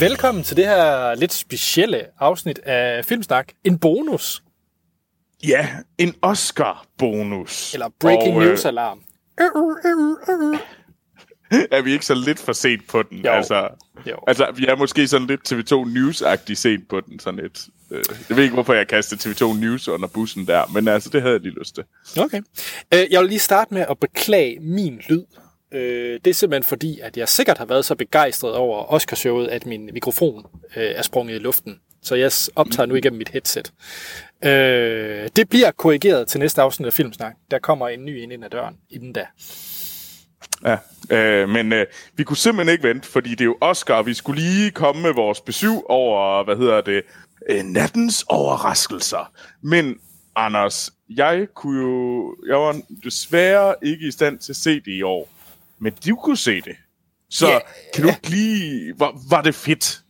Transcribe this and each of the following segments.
Velkommen til det her lidt specielle afsnit af Filmsnak. En bonus, Ja, en Oscar-bonus. eller breaking Og, øh, news alarm. Er vi ikke så lidt for sent på den? Jo. Altså, Jo. altså, vi er måske sådan lidt TV2 News-agtigt sent på den. Sådan lidt. Øh, jeg ved ikke, hvorfor jeg kastede TV2 News under bussen der, men altså, det havde jeg lige lyst til. Okay. Øh, Jeg vil lige starte med at beklage min lyd. Øh, Det er simpelthen fordi, at jeg sikkert har været så begejstret over Oscarshowet, at min mikrofon øh, er sprunget i luften. Så jeg optager nu igennem mit headset. Øh, Det bliver korrigeret til næste afsnit af Filmsnak. Der kommer en ny ind ind ad døren inden da. Ja, øh, men øh, vi kunne simpelthen ikke vente, fordi det er jo Oscar, og vi skulle lige komme med vores besøg over, hvad hedder det, øh, nattens overraskelser. Men Anders, jeg kunne jo, jeg var desværre ikke i stand til at se det i år, men du kunne se det. Så Ja. kan du ikke lige, var, var det fedt?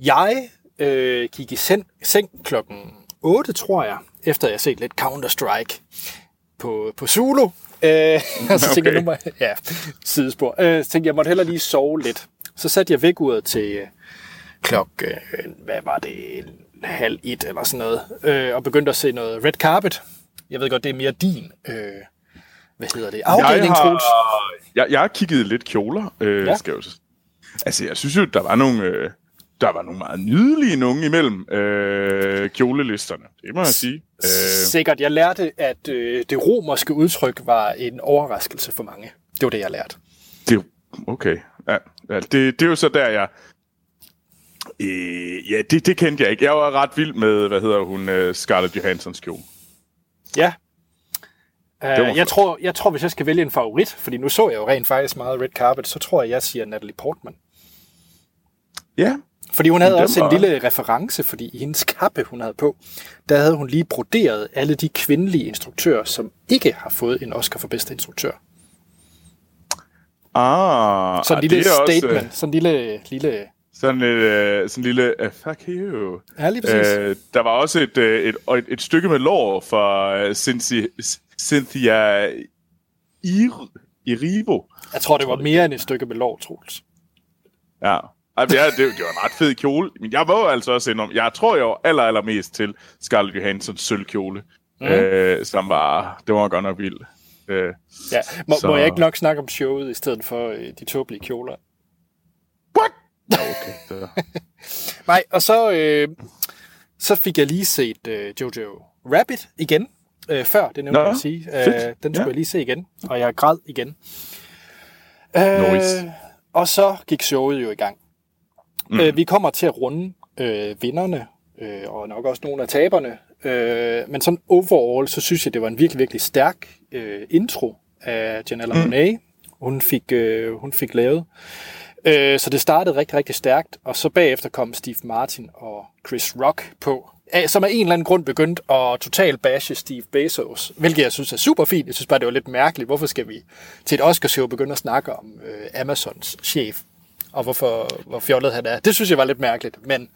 Jeg øh, gik i seng, seng klokken 8, tror jeg, efter jeg set lidt Counter-Strike på, på Zulu. Øh, og så tænkte jeg, nu må ja, sidespor. Øh, så tænkte jeg, jeg måtte hellere lige sove lidt. Så satte jeg vækkeuret til øh, klokken, øh, hvad var det, halv et eller sådan noget, øh, og begyndte at se noget Red Carpet. Jeg ved godt, det er mere din, øh, hvad hedder det, afdeling, jeg har, jeg, jeg har kigget lidt kjoler, øh, Ja. skal jeg jo så- Altså, jeg synes jo, der var nogle, øh, der var nogle meget nydelige nogen imellem øh, kjolelisterne. Det må jeg sige. Øh, Sikkert. Jeg lærte, at øh, det romerske udtryk var en overraskelse for mange. Det var det, jeg lærte. det, okay. Ja, ja, det, det er jo så der, jeg... Øh, ja, det, det kendte jeg ikke. Jeg var ret vild med, hvad hedder hun, øh, Scarlett Johanssons kjole. Ja. Uh, var jeg, tror, jeg tror, hvis jeg skal vælge en favorit, fordi nu så jeg jo rent faktisk meget Red Carpet, så tror jeg, jeg siger Natalie Portman. Ja, Fordi hun havde også en var- lille reference, fordi i hendes kappe, hun havde på, der havde hun lige broderet alle de kvindelige instruktører, som ikke har fået en Oscar for bedste instruktør. ah, Så en ah, lille det er også, statement, øh, sådan en lille, lille... Sådan et, øh, sådan en lille, uh, fuck you. Ja, lige præcis. Øh, der var også et, øh, et, et, et stykke med lår fra øh, Cynthia, Cynthia Ir, Iribo. Jeg tror, det var mere end et stykke med lov, Troels. Ja. Det, er, det, det var en ret fed kjole. Men jeg må altså også indrømme, jeg tror jo aller, allermest til Scarlett Johanssons sølvkjole. Mm. Øh, som var, det var godt nok vildt. Øh, Ja, må, Så- må jeg ikke nok snakke om showet i stedet for øh, de tåbelige kjoler? what? Ja, okay. Så. Nej, og så, øh, så fik jeg lige set øh, Jojo Rabbit igen. Øh, før, det nævnte Nå, jeg at sige. Øh, den skulle Ja. jeg lige se igen, og jeg græd igen. Øh, Nice. og så gik showet jo i gang. Mm. Øh, vi kommer til at runde øh, vinderne, øh, og nok også nogle af taberne. Øh, men sådan overall, så synes jeg, det var en virkelig, virkelig stærk øh, intro af Janella mm. Monáe, hun fik, øh, hun fik lavet. Øh, så det startede rigtig, rigtig stærkt, og så bagefter kom Steve Martin og Chris Rock på, som af en eller anden grund begyndte at totalt bashe Steve Bezos, hvilket jeg synes er super fint. Jeg synes bare, det var lidt mærkeligt. Hvorfor skal vi til et Oscarshow begynde at snakke om øh, Amazons chef, og hvorfor, hvor fjollet han er? Det synes jeg var lidt mærkeligt, men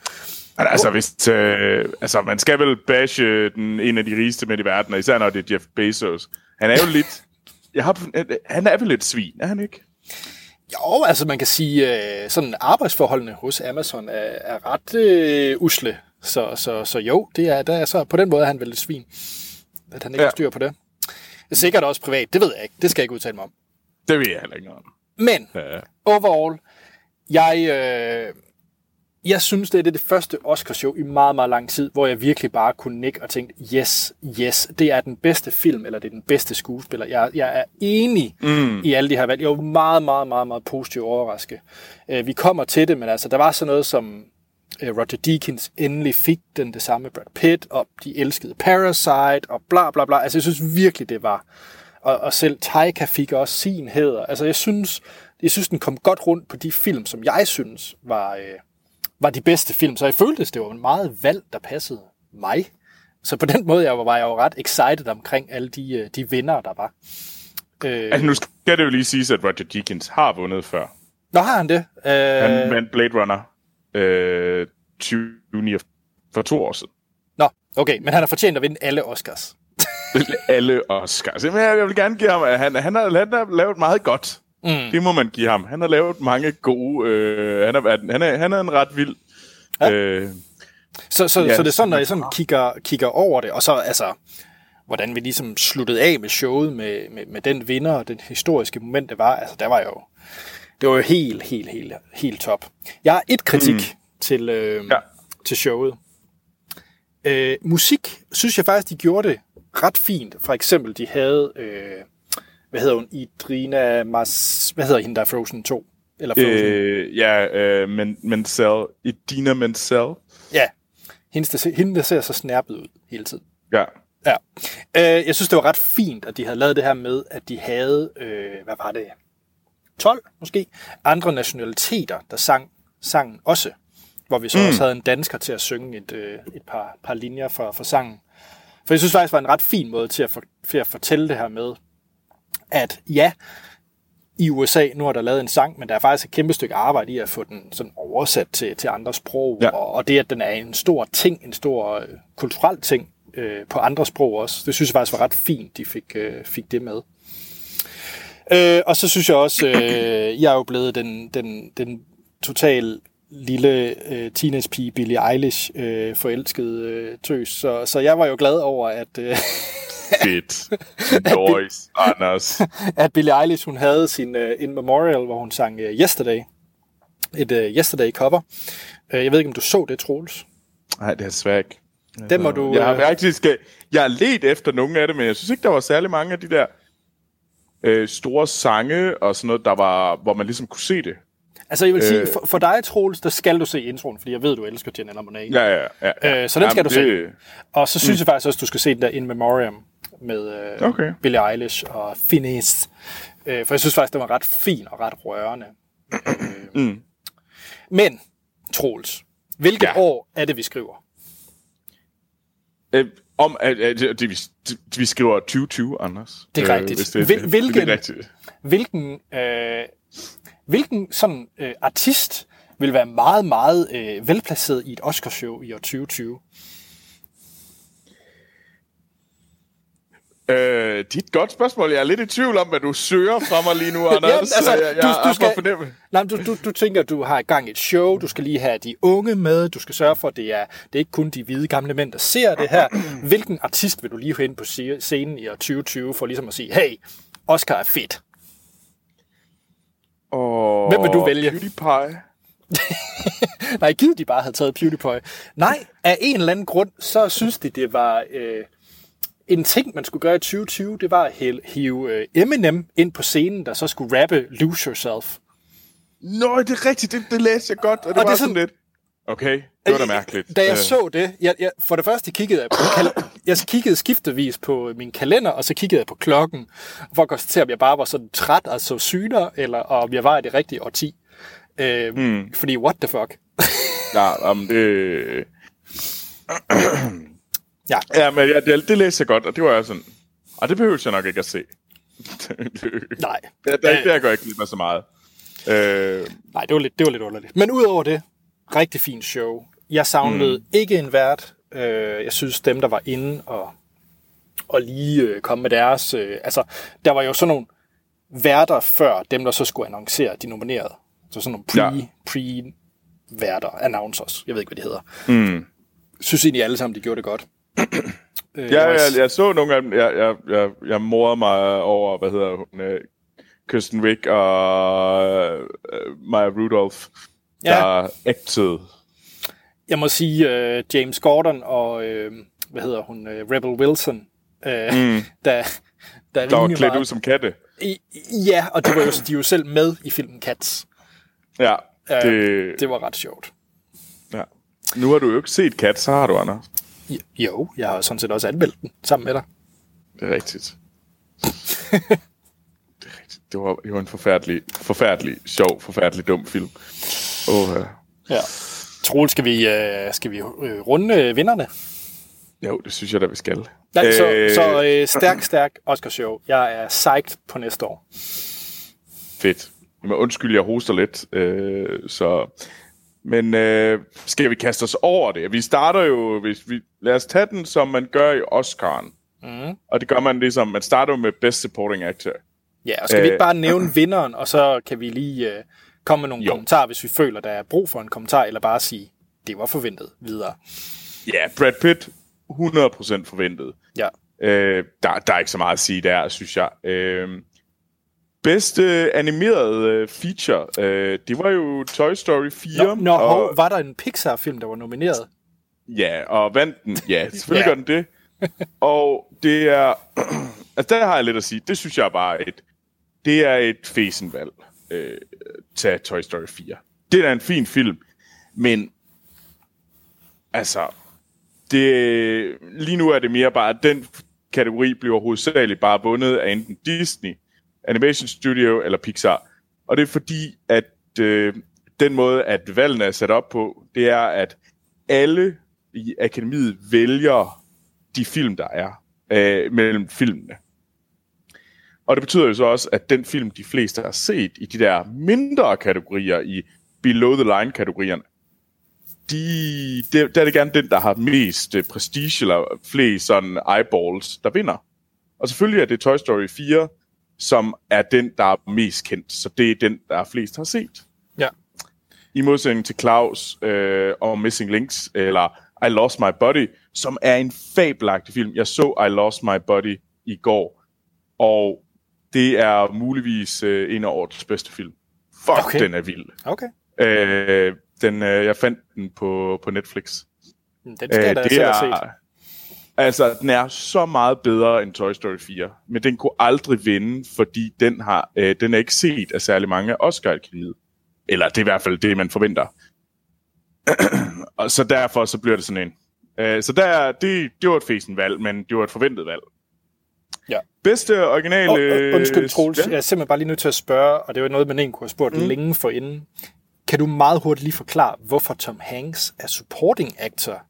Men altså, hvis, øh, altså, man skal vel bashe den, en af de rigeste mænd i verden, og især når det er Jeff Bezos. Han er jo lidt... Jeg har, han er vel lidt svin, er han ikke? jo, altså man kan sige, øh, sådan arbejdsforholdene hos Amazon er, er ret øh, usle. Så, så, så jo, det er, der er så, på den måde er han vel et svin, at han ikke ja. Har styr på det. Er sikkert også privat, det ved jeg ikke. Det skal jeg ikke udtale mig om. Det ved jeg heller ikke om. Men Ja. overall, jeg, øh, jeg synes, det er det, første Oscarshow i meget, meget lang tid, hvor jeg virkelig bare kunne nikke og tænke, yes, yes, det er den bedste film, eller det er den bedste skuespiller. Jeg, jeg er enig mm. i alle de her valg. Jeg var meget, meget, meget, meget positivt overrasket. Øh, vi kommer til det, men altså, der var sådan noget som Roger Deakins endelig fik den det samme Brad Pitt, og de elskede Parasite, og bla bla bla. Altså, jeg synes virkelig, det var... Og, og selv Taika fik også sin hæder. Altså, jeg synes, jeg synes, den kom godt rundt på de film, som jeg synes var, øh, var de bedste film. Så jeg følte, det var en meget valg, der passede mig. Så på den måde jeg var jeg jo ret excited omkring alle de, øh, de vinder, der var. Øh, Altså, nu skal det jo lige siges, at Roger Deakins har vundet før. Nå, har han det? Øh, Han vandt Blade Runner øh, 2049 for to år siden. Nå, okay, men han har fortjent at vinde alle Oscars. Alle Oscars. Jamen, jeg vil gerne give ham, at han, han, har, han har lavet meget godt. Mm. Det må man give ham. Han har lavet mange gode... Øh, han, er, han, er, han er en ret vild... Ja. Øh, så, så, ja. så det er sådan, når jeg sådan kigger, kigger over det, og så altså, hvordan vi ligesom sluttede af med showet med, med, med den vinder og den historiske moment, det var, altså der var jo, det var jo helt, helt, helt, helt top. Jeg har et kritik mm. til, øh, ja. til showet. Øh, musik, synes jeg faktisk, de gjorde det ret fint. For eksempel, de havde, øh, hvad hedder hun, Idrina Mas, hvad hedder hende, der er Frozen 2? Eller Frozen? Øh, ja, øh, men, Menzel, Idina Menzel. Ja, hende der, hende, der ser så snærpet ud hele tiden. Ja. Ja. Øh, jeg synes, det var ret fint, at de havde lavet det her med, at de havde, øh, hvad var det, 12 måske, andre nationaliteter, der sang sangen også. Hvor vi så mm. også havde en dansker til at synge et, øh, et par, par linjer for, for sangen. For jeg synes faktisk, det var en ret fin måde til at, for, til at fortælle det her med, at ja, i USA, nu har der lavet en sang, men der er faktisk et kæmpe stykke arbejde i at få den sådan oversat til, til andre sprog, ja. og, og det, at den er en stor ting, en stor øh, kulturel ting øh, på andre sprog også, det synes jeg faktisk var ret fint, de fik, øh, fik det med. Øh, og så synes jeg også, øh, jeg er jo blevet den, den, den total lille øh, teenage-pige Billie Eilish øh, forelskede øh, tøs, så, så jeg var jo glad over, at... Øh, Fedt. Noise, Anders. At Billie Eilish, hun havde sin uh, In Memorial, hvor hun sang uh, Yesterday. Et uh, Yesterday cover. Uh, jeg ved ikke, om du så det, Troels? Nej, det er svært ikke. Den må du... Jeg har faktisk... Jeg har let efter nogle af det, men jeg synes ikke, der var særlig mange af de der øh, store sange og sådan noget, der var, hvor man ligesom kunne se det. Altså, jeg vil sige, for, for dig, Troels, der skal du se introen, fordi jeg ved, du elsker Janelle Monáe. Ja, ja, ja. ja. Øh, så den Jamen, skal du det... se. Og så synes mm. jeg faktisk også, du skal se den der In Memoriam med øh, okay. Billie Eilish og Phineas. Øh, for jeg synes faktisk, det var ret fin og ret rørende. mm. Men, Troels, hvilket ja. år er det, vi skriver? Øh, om at, at, at, at vi, vi skriver 2020, Anders. Det er øh, rigtigt. Det, Hvil, hvilken, det er rigtigt. Hvilken, øh, hvilken sådan øh, artist vil være meget, meget øh, velplaceret i et Oscarshow i år 2020? Øh, det er et godt spørgsmål. Jeg er lidt i tvivl om, hvad du søger fra mig lige nu, Anders. ja, altså, jeg, jeg du, du, skal, fornemme. Nej, du, du, du tænker, du har i gang et show, du skal lige have de unge med, du skal sørge for, at det er, det er ikke kun de hvide gamle mænd, der ser det her. Hvilken artist vil du lige få ind på scenen i år 2020 for ligesom at sige, hey, Oscar er fedt? Og Hvem vil du vælge? PewDiePie. Nej, givet de bare havde taget PewDiePie. Nej, af en eller anden grund, så synes de, det var... Øh, en ting, man skulle gøre i 2020, det var at hive øh, Eminem ind på scenen, der så skulle rappe Lose Yourself. Nå, det er rigtigt. Det, det læste jeg godt, og det og var det sådan lidt... Okay, det var da mærkeligt. Da jeg øh. så det, jeg, jeg, for det første kiggede jeg på kal- jeg kiggede skiftevis på min kalender, og så kiggede jeg på klokken, for at konstatere, om jeg bare var sådan træt og så syner, eller om jeg var i det rigtige årti. Øh, hmm. Fordi what the fuck? ja, om det... Ja. Ja, men ja, det, det læste jeg godt, og det var jeg sådan... Og det behøver jeg nok ikke at se. Nej. Det, det, det gør ikke lige så meget. Øh... Nej, det var, lidt, det var lidt underligt. Men udover det, rigtig fint show. Jeg savnede mm. ikke en vært. Øh, jeg synes, dem, der var inde og, og lige øh, komme med deres... Øh, altså, der var jo sådan nogle værter før dem, der så skulle annoncere de nominerede. Så sådan nogle pre, ja. pre-værter, announcers. Jeg ved ikke, hvad de hedder. Mm. Jeg synes egentlig alle sammen, de gjorde det godt øh, ja, jeg, jeg, så nogle af dem. Jeg, jeg, jeg, jeg morder mig over, hvad hedder hun, øh, Kirsten Wick og uh, Maya Rudolph, ja. der ægtede. Jeg må sige, uh, James Gordon og, uh, hvad hedder hun, uh, Rebel Wilson, uh, mm. der, der, der var klædt meget... ud som katte. I, ja, og de var jo, de var jo selv med i filmen Cats. Ja, det... Uh, det var ret sjovt. Ja. Nu har du jo ikke set Cats, så har du, Anders. Jo, jeg har sådan set også anmeldt den sammen med dig. Det er rigtigt. det er rigtigt. Det var, var en forfærdelig, forfærdelig, sjov, forfærdelig dum film. Oh, uh. Ja. Troel, skal vi, uh, skal vi uh, runde uh, vinderne? Jo, det synes jeg da, vi skal. Nej, så, øh... så uh, stærk, stærk Oscar-show. Jeg er psyched på næste år. Fedt. Men undskyld, jeg hoster lidt. Uh, så men øh, skal vi kaste os over det? Vi starter jo, hvis vi, lad os tage den, som man gør i Oscar'en. Mm. Og det gør man ligesom, man starter med Best Supporting Actor. Ja, og skal øh, vi ikke bare nævne vinderen, og så kan vi lige øh, komme med nogle jo. kommentarer, hvis vi føler, der er brug for en kommentar, eller bare sige, det var forventet videre. Ja, Brad Pitt, 100% forventet. Ja. Øh, der, der er ikke så meget at sige der, synes jeg. Øh, bedste animerede øh, feature, øh, det var jo Toy Story 4. Nå, nå og, var der en Pixar-film, der var nomineret? Ja, og vandt den. Ja, selvfølgelig ja. gør den det. og det er... altså, der har jeg lidt at sige. Det synes jeg bare et... Det er et fesenvalg øh, til Toy Story 4. Det er en fin film, men altså, det, lige nu er det mere bare, at den kategori bliver hovedsageligt bare bundet af enten Disney, Animation Studio eller Pixar. Og det er fordi, at øh, den måde, at valgene er sat op på, det er, at alle i akademiet vælger de film, der er øh, mellem filmene. Og det betyder jo så også, at den film, de fleste har set i de der mindre kategorier, i below the line-kategorierne, de, det, der er det gerne den, der har mest øh, prestige eller flest sådan eyeballs, der vinder. Og selvfølgelig er det Toy Story 4, som er den, der er mest kendt. Så det er den, der flest har set. Ja. I modsætning til Klaus øh, og Missing Links, eller I Lost My Body, som er en fabelagtig film. Jeg så I Lost My Body i går, og det er muligvis øh, en af årets bedste film. Fuck, okay. den er vild. Okay. Øh, den, øh, jeg fandt den på, på Netflix. Den skal jeg da det er, set. Altså, den er så meget bedre end Toy Story 4, men den kunne aldrig vinde, fordi den har øh, den er ikke set af særlig mange af oscar -akademiet. Eller det er i hvert fald det, man forventer. og så derfor så bliver det sådan en. Øh, så der, det, det var et fæsen valg, men det var et forventet valg. Ja. Bedste originale... Oh, undskyld, Troels. Ja. Jeg er simpelthen bare lige nødt til at spørge, og det var noget, man egentlig kunne have spurgt mm. længe for inden. Kan du meget hurtigt lige forklare, hvorfor Tom Hanks er supporting actor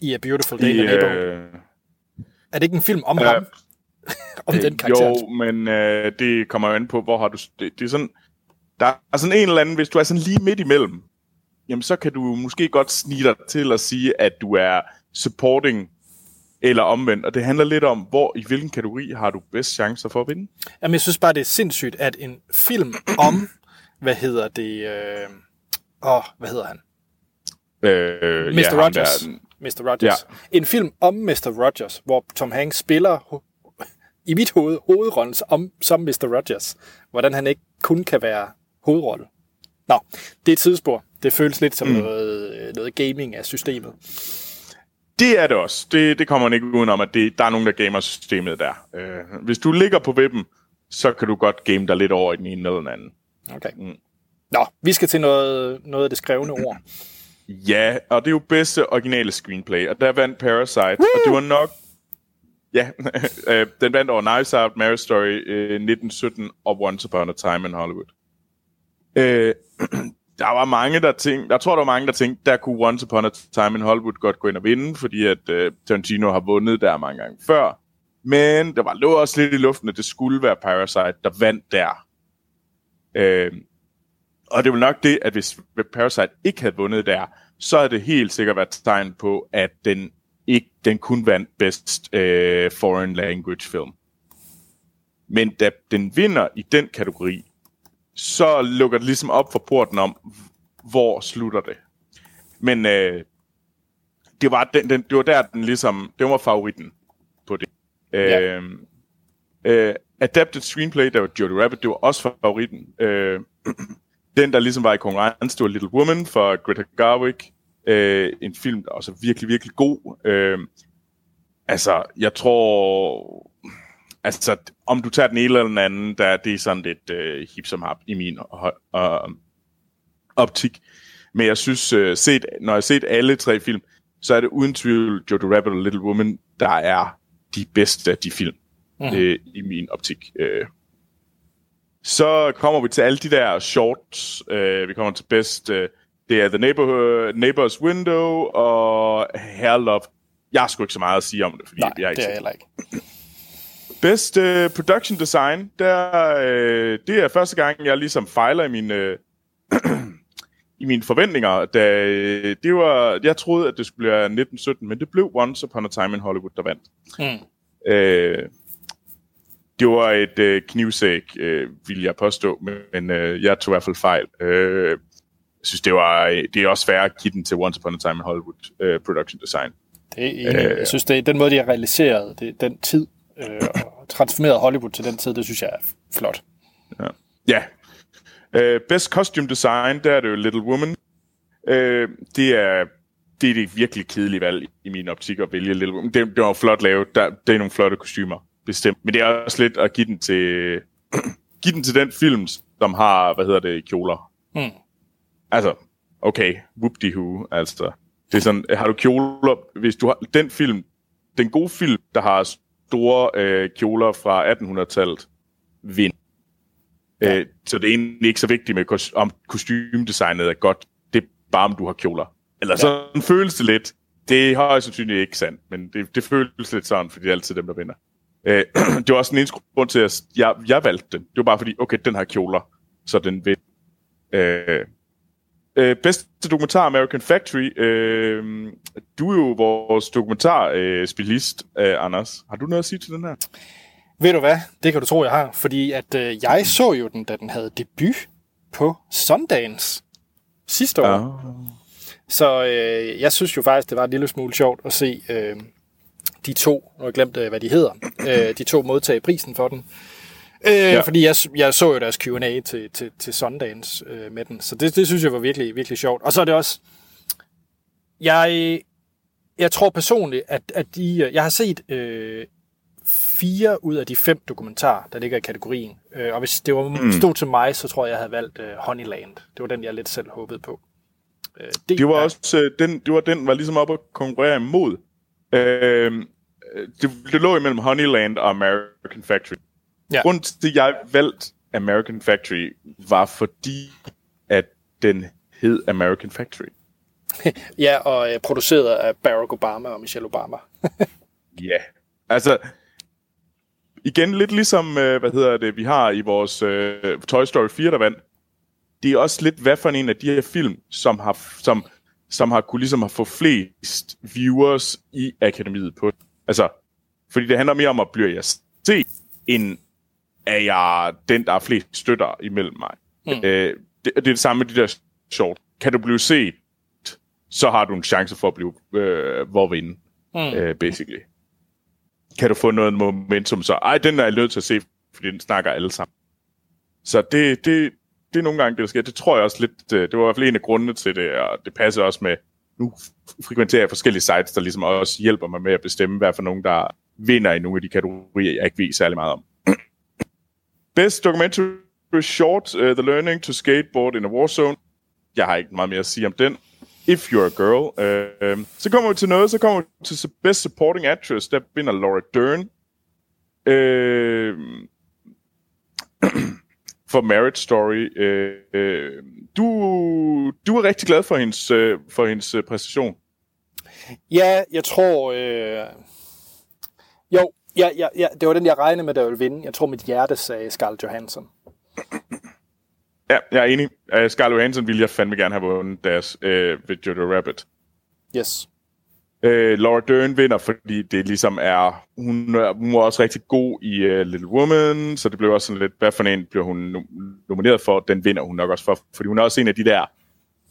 i A Beautiful Day Neighborhood? Øh... Er det ikke en film om uh, ham? om øh, den karakter? Jo, men øh, det kommer jo an på, hvor har du... Det, det er sådan... Der er sådan en eller anden, hvis du er sådan lige midt imellem, jamen så kan du måske godt snige dig til at sige, at du er supporting eller omvendt. Og det handler lidt om, hvor i hvilken kategori har du bedst chancer for at vinde. Jamen, jeg synes bare, det er sindssygt, at en film om, hvad hedder det, øh, åh, hvad hedder han? Øh, Mr. Ja, Rogers. Der, Mr. Rogers. Ja. En film om Mr. Rogers, hvor Tom Hanks spiller i mit hoved hovedrollen som, som Mr. Rogers. Hvordan han ikke kun kan være hovedrolle. Nå, det er et tidsspor. Det føles lidt som mm. noget, noget gaming af systemet. Det er det også. Det, det kommer man ikke udenom, at det, der er nogen, der gamer systemet der. Øh, hvis du ligger på webben, så kan du godt game dig lidt over i den ene eller den anden. Okay. Mm. Nå, vi skal til noget, noget af det skrevne ord. Ja, og det er jo bedste originale screenplay, og der vandt Parasite, Woo! og det var nok... Ja, øh, den vandt over Knives Out, Marriage Story øh, 1917 og Once Upon a Time in Hollywood. Øh, der var mange, der tænkte, jeg tror, der var mange, der tænkte, der kunne Once Upon a Time in Hollywood godt gå ind og vinde, fordi at uh, Tarantino har vundet der mange gange før. Men der var lå også lidt i luften, at det skulle være Parasite, der vandt der. Uh, og det var nok det, at hvis Parasite ikke havde vundet der, så havde det helt sikkert været tegn på, at den ikke den kun vandt bedst uh, foreign language film. Men da den vinder i den kategori, så lukker det ligesom op for porten om, hvor slutter det. Men øh, det, var den, den, det var der, den ligesom, det var favoritten på det. Ja. Øh, øh, Adapted Screenplay, der var Jodie Rabbit, det var også favoritten. Øh, den, der ligesom var i konkurrence, det var Little Woman for Greta Garwick. Øh, en film, der også er virkelig, virkelig god. Øh, altså, jeg tror altså, om du tager den ene eller den anden, der, det er sådan lidt øh, hip som hap i min øh, optik. Men jeg synes, øh, set, når jeg har set alle tre film, så er det uden tvivl Jojo Rabbit og Little Woman, der er de bedste af de film mm. øh, i min optik. Øh. Så kommer vi til alle de der shorts. Øh, vi kommer til bedst. Øh, det er The Neighborhood, Neighbor's Window og Hair Love. Jeg har sgu ikke så meget at sige om det, fordi Nej, jeg ikke det er heller ikke. Best uh, production design, der, uh, det er første gang, jeg ligesom fejler i mine, uh, i mine forventninger. Da, det var, jeg troede, at det skulle blive 1917, men det blev Once Upon a Time in Hollywood, der vandt. Mm. Uh, det var et øh, knivsæk, øh, vil jeg påstå, men øh, jeg tog i hvert fald fejl. Øh, jeg synes, det, var, det er også svært at give den til Once Upon a Time in Hollywood øh, Production Design. Det er, øh, jeg synes, det er den måde, de har realiseret det, den tid, øh, og transformeret Hollywood til den tid, det synes jeg er flot. Ja. ja. Uh, best Costume Design, der er det jo Little Woman. Uh, det er det er det virkelig kedelige valg i min optik at vælge Little Woman. Det, det var flot lavet. Der, det er nogle flotte kostymer, bestemt. Men det er også lidt at give den til, give den til den film, som har, hvad hedder det, kjoler. Mm. Altså, okay, whoop who altså. Det er sådan, har du kjoler, hvis du har den film, den gode film, der har store øh, kjoler fra 1800-tallet, vind. Ja. Øh, så det er egentlig ikke så vigtigt, med om kostymdesignet er godt. Det er bare, om du har kjoler. Eller ja. sådan føles det lidt. Det er højst sandsynligt ikke sandt, men det, det føles lidt sådan, fordi det er altid dem, der vinder. Øh, det var også en eneste grund til, at jeg, jeg valgte den. Det var bare fordi, okay, den har kjoler, så den vil. Øh, øh, bedste dokumentar, American Factory. Øh, du er jo vores dokumentarspecialist, øh, øh, Anders. Har du noget at sige til den her? Ved du hvad? Det kan du tro, jeg har. Fordi at øh, jeg så jo den, da den havde debut på Sundance sidste år. Oh. Så øh, jeg synes jo faktisk, det var en lille smule sjovt at se øh, de to, nu har jeg glemt, øh, hvad de hedder, øh, de to modtage prisen for den. Øh, ja. Fordi jeg, jeg så jo deres Q&A til, til, til Sundance øh, med den, så det, det synes jeg var virkelig, virkelig sjovt. Og så er det også, jeg, jeg tror personligt, at, at de, jeg har set øh, fire ud af de fem dokumentarer, der ligger i kategorien. Øh, og hvis det var mm. stod til mig, så tror jeg, jeg havde valgt øh, Honeyland. Det var den, jeg lidt selv håbede på. Øh, det, det var er... også øh, den, det var den, var ligesom op at konkurrere imod. Øh, det, det lå imellem Honeyland og American Factory. Ja. Grunden til, at jeg valgte American Factory, var fordi, at den hed American Factory. ja, og øh, produceret af Barack Obama og Michelle Obama. ja, altså igen lidt ligesom, øh, hvad hedder det, vi har i vores øh, Toy Story 4, der vandt. Det er også lidt, hvad for en af de her film, som har, som, som har kunne ligesom have få flest viewers i akademiet på. Altså, fordi det handler mere om at blive jeg se, end er jeg den, der er flest støtter imellem mig. Mm. Øh, det, det er det samme med de der short. Kan du blive set, så har du en chance for at blive øh, hvor vinde, mm. øh, basically kan du få noget momentum, så ej, den er jeg nødt til at se, fordi den snakker alle sammen. Så det, det, det er nogle gange det, der sker. Det tror jeg også lidt, øh, det var i hvert fald en af grundene til det, og det passer også med, nu frekventerer jeg forskellige sites, der ligesom også hjælper mig med at bestemme, hvad for nogen, der vinder i nogle af de kategorier, jeg ikke ved særlig meget om. Best Documentary Short, uh, The Learning to Skateboard in a War Zone. Jeg har ikke meget mere at sige om den. If You're a Girl. Uh, um, så kommer vi til noget, så kommer vi til Best Supporting Actress, der vinder Laura Dern. Uh, for Marriage Story. Uh, uh, du, du er rigtig glad for hendes, uh, for hendes uh, præstation. Ja, jeg tror... Øh... Jo, ja, ja, ja, det var den, jeg regnede med, der ville vinde. Jeg tror, mit hjerte sagde Scarlett Johansson. Ja, jeg er enig. Uh, Scarlett Johansson ville jeg fandme gerne have vundet deres uh, ved Jojo Rabbit. Yes. Uh, Laura Dern vinder, fordi det ligesom er... Hun, er, hun var også rigtig god i uh, Little Woman, så det blev også sådan lidt... Hvad for en bliver hun nomineret for? Den vinder hun nok også for, fordi hun er også en af de der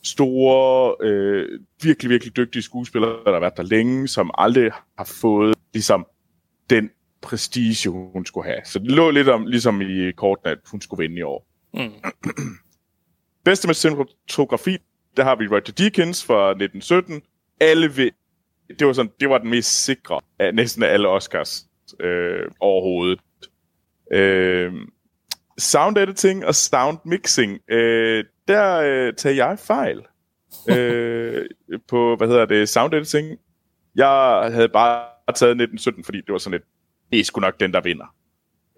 store, uh, virkelig, virkelig dygtige skuespillere, der har været der længe, som aldrig har fået ligesom den prestige, hun skulle have. Så det lå lidt om, ligesom i kortene, at hun skulle vinde i år. Mm. Bedste med cinematografi, der har vi Roger Deakins fra 1917. Alle ved, det var, sådan, det var den mest sikre af næsten alle Oscars øh, overhovedet. Øh, sound editing og sound mixing, øh, der øh, tager jeg fejl øh, på, hvad hedder det, sound editing. Jeg havde bare taget 1917, fordi det var sådan et, det er sgu nok den, der vinder.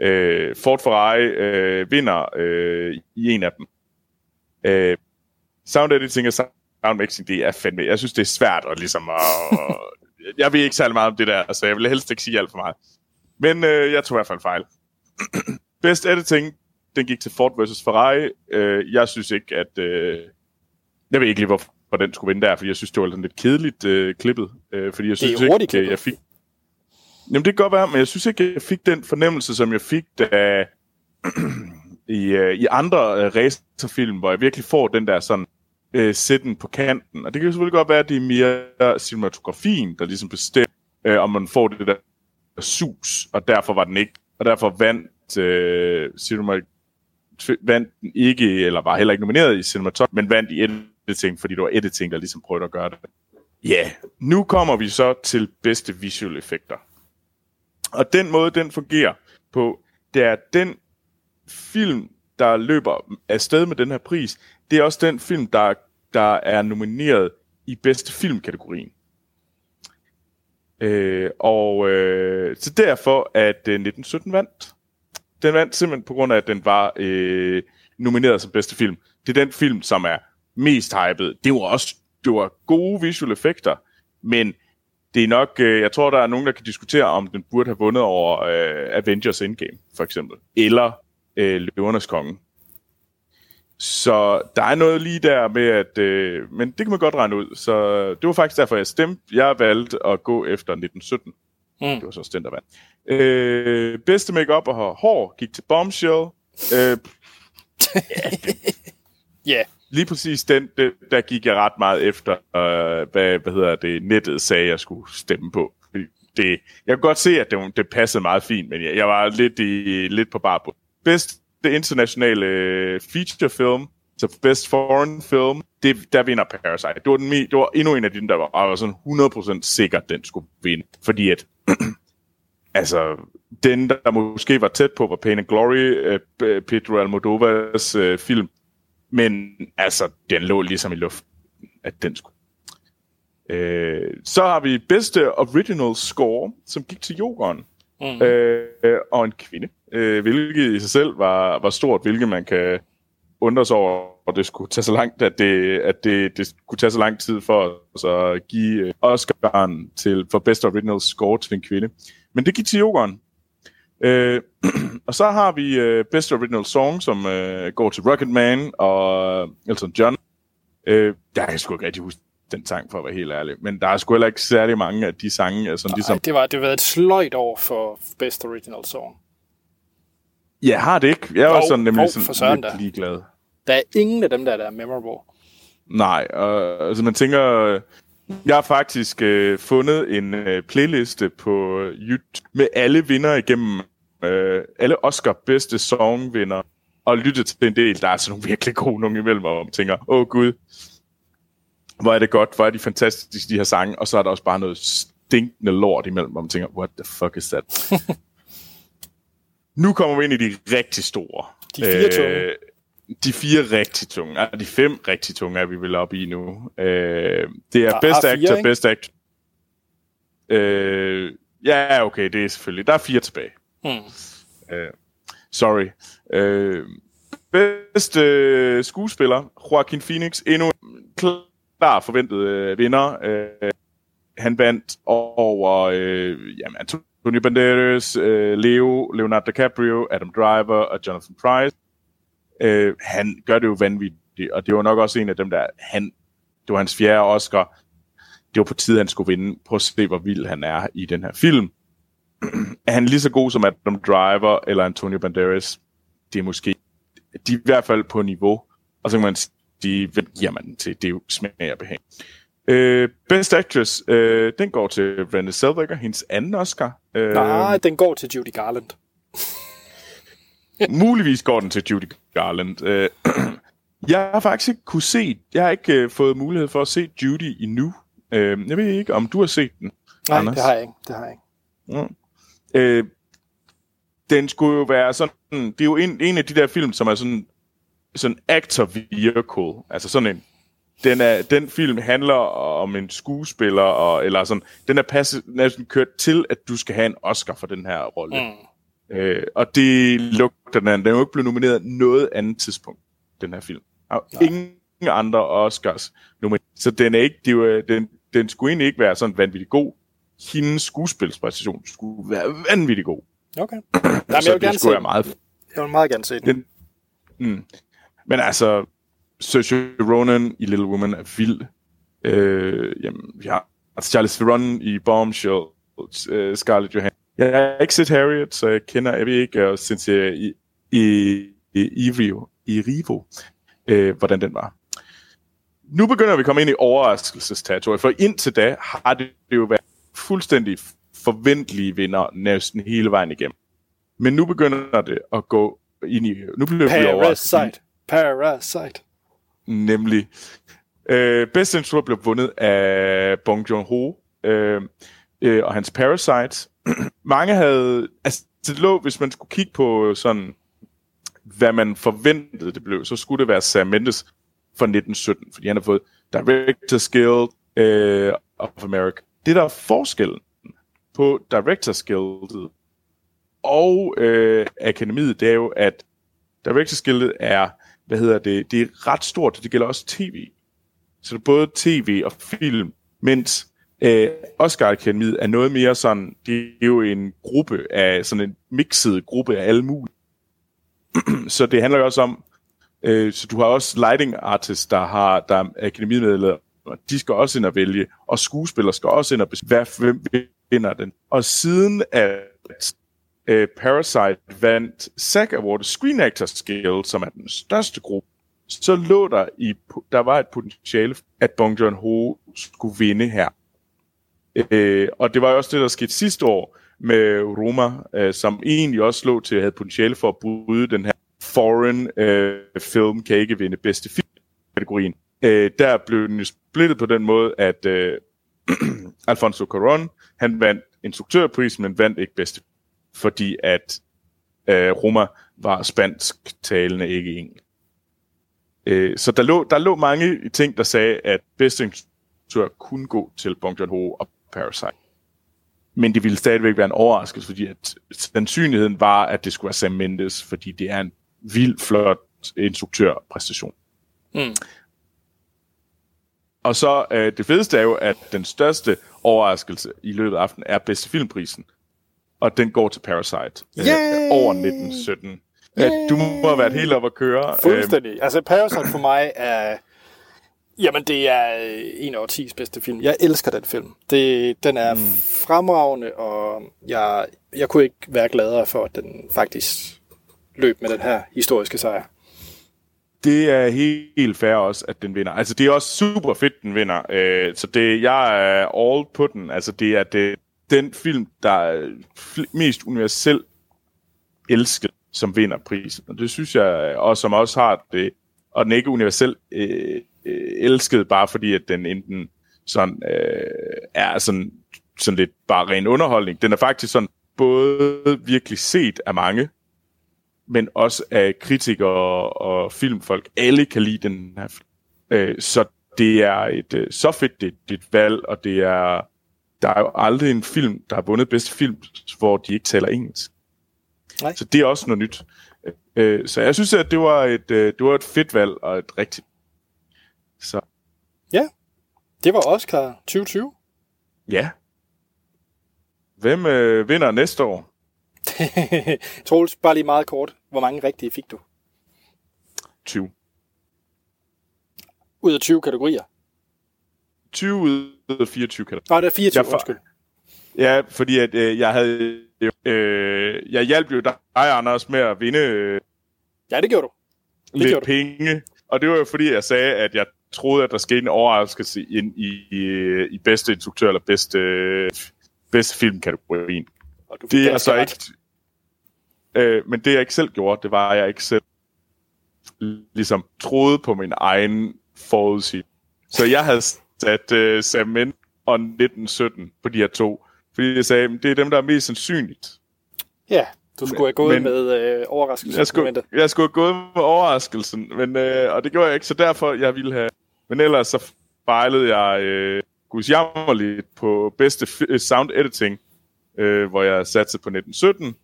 Øh, Ford Ferrari øh, vinder øh, i en af dem. Øh, sound editing og sound mixing, det er fandme... Jeg synes, det er svært at ligesom... At, jeg ved ikke særlig meget om det der, så jeg vil helst ikke sige alt for meget. Men øh, jeg tror i hvert fald fejl. Best editing, den gik til Ford versus Ferrari. Øh, jeg synes ikke, at... Øh, jeg ved ikke lige, hvorfor den skulle vinde der, fordi jeg synes, det var sådan lidt kedeligt øh, klippet. Øh, fordi jeg synes det er ikke, klippet. jeg fik... Jamen, det kan godt være, men jeg synes ikke, jeg fik den fornemmelse, som jeg fik, da i, uh, i andre uh, racerfilm, hvor jeg virkelig får den der sådan sætte sætten på kanten. Og det kan selvfølgelig godt være, at det er mere cinematografien, der ligesom bestemmer, øh, om man får det der sus, og derfor var den ikke, og derfor vandt øh, cinema, vandt den ikke, eller var heller ikke nomineret i cinematografien, men vandt i editing, fordi det var editing, der ligesom prøvede at gøre det. Ja, yeah. nu kommer vi så til bedste visuelle effekter. Og den måde, den fungerer på, det er den film, der løber afsted med den her pris, det er også den film, der, der er nomineret i bedste filmkategorien. Øh, og øh, så derfor, at øh, 1917 vandt. Den vandt simpelthen på grund af, at den var øh, nomineret som bedste film. Det er den film, som er mest hyped. Det var også det var gode visuelle effekter, men det er nok, øh, jeg tror, der er nogen, der kan diskutere, om den burde have vundet over øh, Avengers Endgame, for eksempel. Eller øh, Løvernes Konge. Så der er noget lige der med, at... Øh, men det kan man godt regne ud. Så det var faktisk derfor, jeg stemte. Jeg valgte at gå efter 1917. Mm. Det var så også den, der vandt. Øh, bedste makeup og hår gik til Bombshell. Øh, ja, yeah. Lige præcis den, det, der gik jeg ret meget efter, øh, hvad, hvad hedder det, nettet sagde, jeg skulle stemme på. Det, jeg kan godt se, at det, det passede meget fint, men jeg, jeg var lidt, i, lidt på bar på. Bedste internationale øh, feature film, så best foreign film, det, der vinder Parasite. Det var, den, det var endnu en af dem, der var, var sådan 100% sikker, den skulle vinde. Fordi at, altså, den, der måske var tæt på, var Pain and Glory, uh, Pedro Almodovas uh, film, men altså, den lå ligesom i luften, at den skulle. Øh, så har vi bedste original score, som gik til Jokeren. Mm. Øh, og en kvinde, øh, hvilket i sig selv var, var stort, hvilket man kan undre sig over, og det skulle tage så langt, at det, at det, det skulle tage så lang tid for os at give Oscar'en til, for Best Original Score til en kvinde. Men det gik til Jokeren. Øh, og så har vi øh, Best Original Song, som øh, går til Rocketman og Elton John. Øh, der kan jeg sgu ikke rigtig huske den sang, for at være helt ærlig. Men der er sgu heller ikke særlig mange af de sange. Altså, Ej, ligesom... det var det var et sløjt år for Best Original Song. Ja, har det ikke? Jeg var jo, sådan nemlig sådan lidt ligeglad. Der er ingen af dem der, der er memorable. Nej, og altså man tænker, jeg har faktisk øh, fundet en øh, playliste på YouTube med alle vinder igennem, øh, alle Oscar bedste songvinder, og lyttet til en del, der er sådan nogle virkelig gode nogle imellem, og man tænker, åh oh, gud, hvor er det godt, hvor er de fantastiske, de her sange, og så er der også bare noget stinkende lort imellem, hvor man tænker, what the fuck is that? nu kommer vi ind i de rigtig store. De fire tunge. Øh, de fire rigtig tunge, altså de fem rigtig tunge er vi vel oppe i nu. Øh, det er der Best er Actor, ikke? Best Actor. Øh, ja, okay, det er selvfølgelig. Der er fire tilbage. Hmm. Øh, sorry. Øh, bedste øh, skuespiller, Joaquin Phoenix, endnu en klar forventet øh, vinder. Øh, han vandt over øh, jamen, Antonio Banderas, øh, Leo, Leonardo DiCaprio, Adam Driver og Jonathan Price. Øh, han gør det jo vanvittigt, og det var nok også en af dem, der han, det var hans fjerde Oscar. Det var på tide, han skulle vinde. Prøv at se, hvor vild han er i den her film. er han lige så god som Adam Driver eller Antonio Banderas? Det er måske, de er i hvert fald på niveau. Og så kan man sige, hvem giver man til? Det er jo smag og behag. Øh, Best Actress, øh, den går til Renée Zellweger, hendes anden Oscar. Øh, Nej, den går til Judy Garland. Muligvis går den til Judy Garland. Øh, jeg har faktisk ikke kunne se, jeg har ikke øh, fået mulighed for at se Judy endnu. Øh, jeg ved ikke, om du har set den, Nej, Anders? det har jeg ikke. Det har jeg ikke. Mm. Øh, den skulle jo være sådan, det er jo en, en af de der film, som er sådan, sådan actor vehicle, altså sådan en, den, er, den film handler om en skuespiller, og, eller sådan, den er, passet, næsten kørt til, at du skal have en Oscar for den her rolle. Mm. Øh, og det lugter den. Den er jo ikke blevet nomineret noget andet tidspunkt, den her film. Og ingen andre Oscars nomineret. Så den er ikke, det er jo, den, den skulle egentlig ikke være sådan vanvittig god. Hendes skuespilspræstation skulle være vanvittig god. Okay. Jamen, jeg vil gerne se være meget... Jeg vil meget gerne se den. den mm. Men altså, Saoirse Ronan i Little Woman er vild. Øh, jamen, vi har altså Charles Theron i Bombshell, uh, Scarlett Johansson Jeg har ikke set Harriet, så jeg kender ved ikke, og synes jeg i, i, i, Ivrio, i Rivo, øh, hvordan den var. Nu begynder vi at komme ind i overraskelsesterritoriet, for indtil da har det jo været fuldstændig forventelige vinder næsten hele vejen igennem. Men nu begynder det at gå ind i... Nu bliver Parasite. Parasite. Nemlig. Øh, Best Intro blev vundet af Bong Joon-ho øh, øh, og hans Parasite. Mange havde... Altså, det lå, hvis man skulle kigge på sådan, hvad man forventede det blev, så skulle det være Sam Mendes fra 1917, fordi han har fået Director's Guild øh, of America. Det der er forskellen på Director's Guild og øh, akademiet, det er jo, at Director's Guild er, hvad hedder det, det er ret stort, det gælder også tv. Så det er både tv og film, mens øh, Oscar Akademiet er noget mere sådan, det er jo en gruppe af, sådan en mixet gruppe af alle mulige. så det handler jo også om, øh, så du har også lighting artists, der har der er akademimedlemmer, de skal også ind og vælge, og skuespillere skal også ind og beslutte, hvem vinder den. Og siden at uh, Parasite vandt SAG Award Screen Actors Guild, som er den største gruppe, så lå der i, der var et potentiale, at Bong Joon-ho skulle vinde her. Uh, og det var jo også det, der skete sidste år med Roma, uh, som egentlig også lå til at have potentiale for at bryde den her foreign uh, film kan ikke vinde bedste film kategorien. Uh, der blev den splittet på den måde, at uh, Alfonso Cuarón, han vandt instruktørprisen, men vandt ikke bedste fordi at øh, Roma var spansk talende, ikke engelsk. Øh, så der lå, der lå mange ting, der sagde, at bedste instruktør kunne gå til Bong Joon-ho og Parasite. Men det ville stadigvæk være en overraskelse, fordi at sandsynligheden var, at det skulle være Sam Mendes, fordi det er en vild, flot instruktørpræstation. Mm. Og så øh, det fedeste er jo, at den største overraskelse i løbet af aftenen er bedste filmprisen og den går til Parasite øh, over 1917. Yay! Du må have været helt op at køre. Fuldstændig. Altså, Parasite for mig er... Jamen, det er en af årtis bedste film. Jeg elsker den film. Det, den er mm. fremragende, og jeg, jeg kunne ikke være gladere for, at den faktisk løb med den her historiske sejr. Det er helt fair også, at den vinder. Altså, det er også super fedt, den vinder. Øh, så det, jeg er all på den. Altså, det er det, den film, der er mest universelt elsket, som vinder prisen. Og det synes jeg, og som også har det, og den ikke universelt øh, øh, elsket, bare fordi, at den enten sådan, øh, er sådan, sådan lidt bare ren underholdning. Den er faktisk sådan både virkelig set af mange, men også af kritikere og filmfolk. Alle kan lide den her film. Øh, så det er et øh, så fedt det, det et valg, og det er der er jo aldrig en film, der har vundet bedste film, hvor de ikke taler engelsk. Nej. Så det er også noget nyt. Øh, så jeg synes, at det var et, øh, det var et fedt valg og et rigtigt. Så. Ja, det var Oscar 2020. Ja. Hvem øh, vinder næste år? Troels, bare lige meget kort. Hvor mange rigtige fik du? 20. Ud af 20 kategorier? 20 ud af 24 kan Nej, det er 24, jeg for... undskyld. Ja, fordi at, øh, jeg havde... Øh, jeg hjalp jo dig, Anders, med at vinde... Øh, ja, det gjorde du. Det lidt gjorde penge. Du. Og det var jo fordi, jeg sagde, at jeg troede, at der skete en overraskelse ind i, i, i bedste instruktør eller bedste, bedste filmkategorien. Og du det er så ikke... Øh, men det jeg ikke selv gjorde, det var, at jeg ikke selv ligesom troede på min egen forudsigelse. Så jeg havde sat uh, Sam Mendes og 1917 på de her to. Fordi jeg sagde, det er dem, der er mest sandsynligt. Ja, du skulle have gået men, med øh, overraskelsen. Jeg skulle, jeg skulle have gået med overraskelsen, men, øh, og det gjorde jeg ikke, så derfor jeg ville have... Men ellers så fejlede jeg øh, gudsjammerligt på bedste f- sound editing, øh, hvor jeg satte på 1917,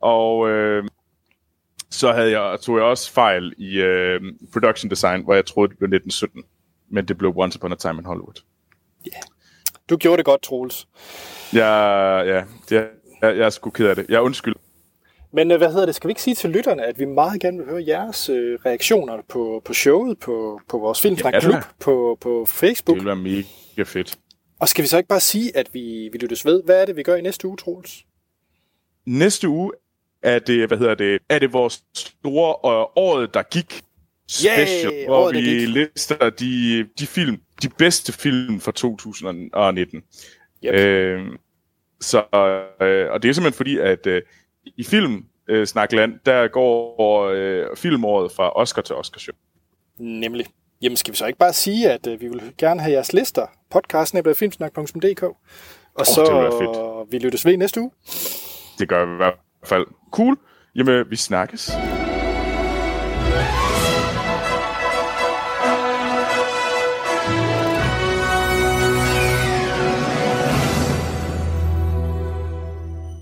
og øh, så havde jeg, tog jeg også fejl i øh, production design, hvor jeg troede, det blev 1917 men det blev Once Upon a Time in Hollywood. Ja. Yeah. Du gjorde det godt, Troels. Ja, ja, det, jeg, jeg er sgu ked af det. Jeg undskyld. Men øh, hvad hedder det? Skal vi ikke sige til lytterne, at vi meget gerne vil høre jeres øh, reaktioner på, på showet, på, på vores Filmsnak ja, Klub, på, på Facebook? Det vil være mega fedt. Og skal vi så ikke bare sige, at vi, vi lyttes ved? Hvad er det, vi gør i næste uge, Troels? næste uge er det, hvad hedder det, er det vores store øh, året, der gik special, Yay, hvor året, vi gik. lister de, de film, de bedste film fra 2019. Yep. Øh, så, øh, og det er simpelthen fordi, at øh, i film øh, Snakland, der går øh, filmåret fra Oscar til Oscar show. Nemlig. Jamen skal vi så ikke bare sige, at øh, vi vil gerne have jeres lister. Podcasten er filmsnak.dk. Og Åh, så vi lyttes ved næste uge. Det gør vi i hvert fald. Cool. Jamen, vi snakkes.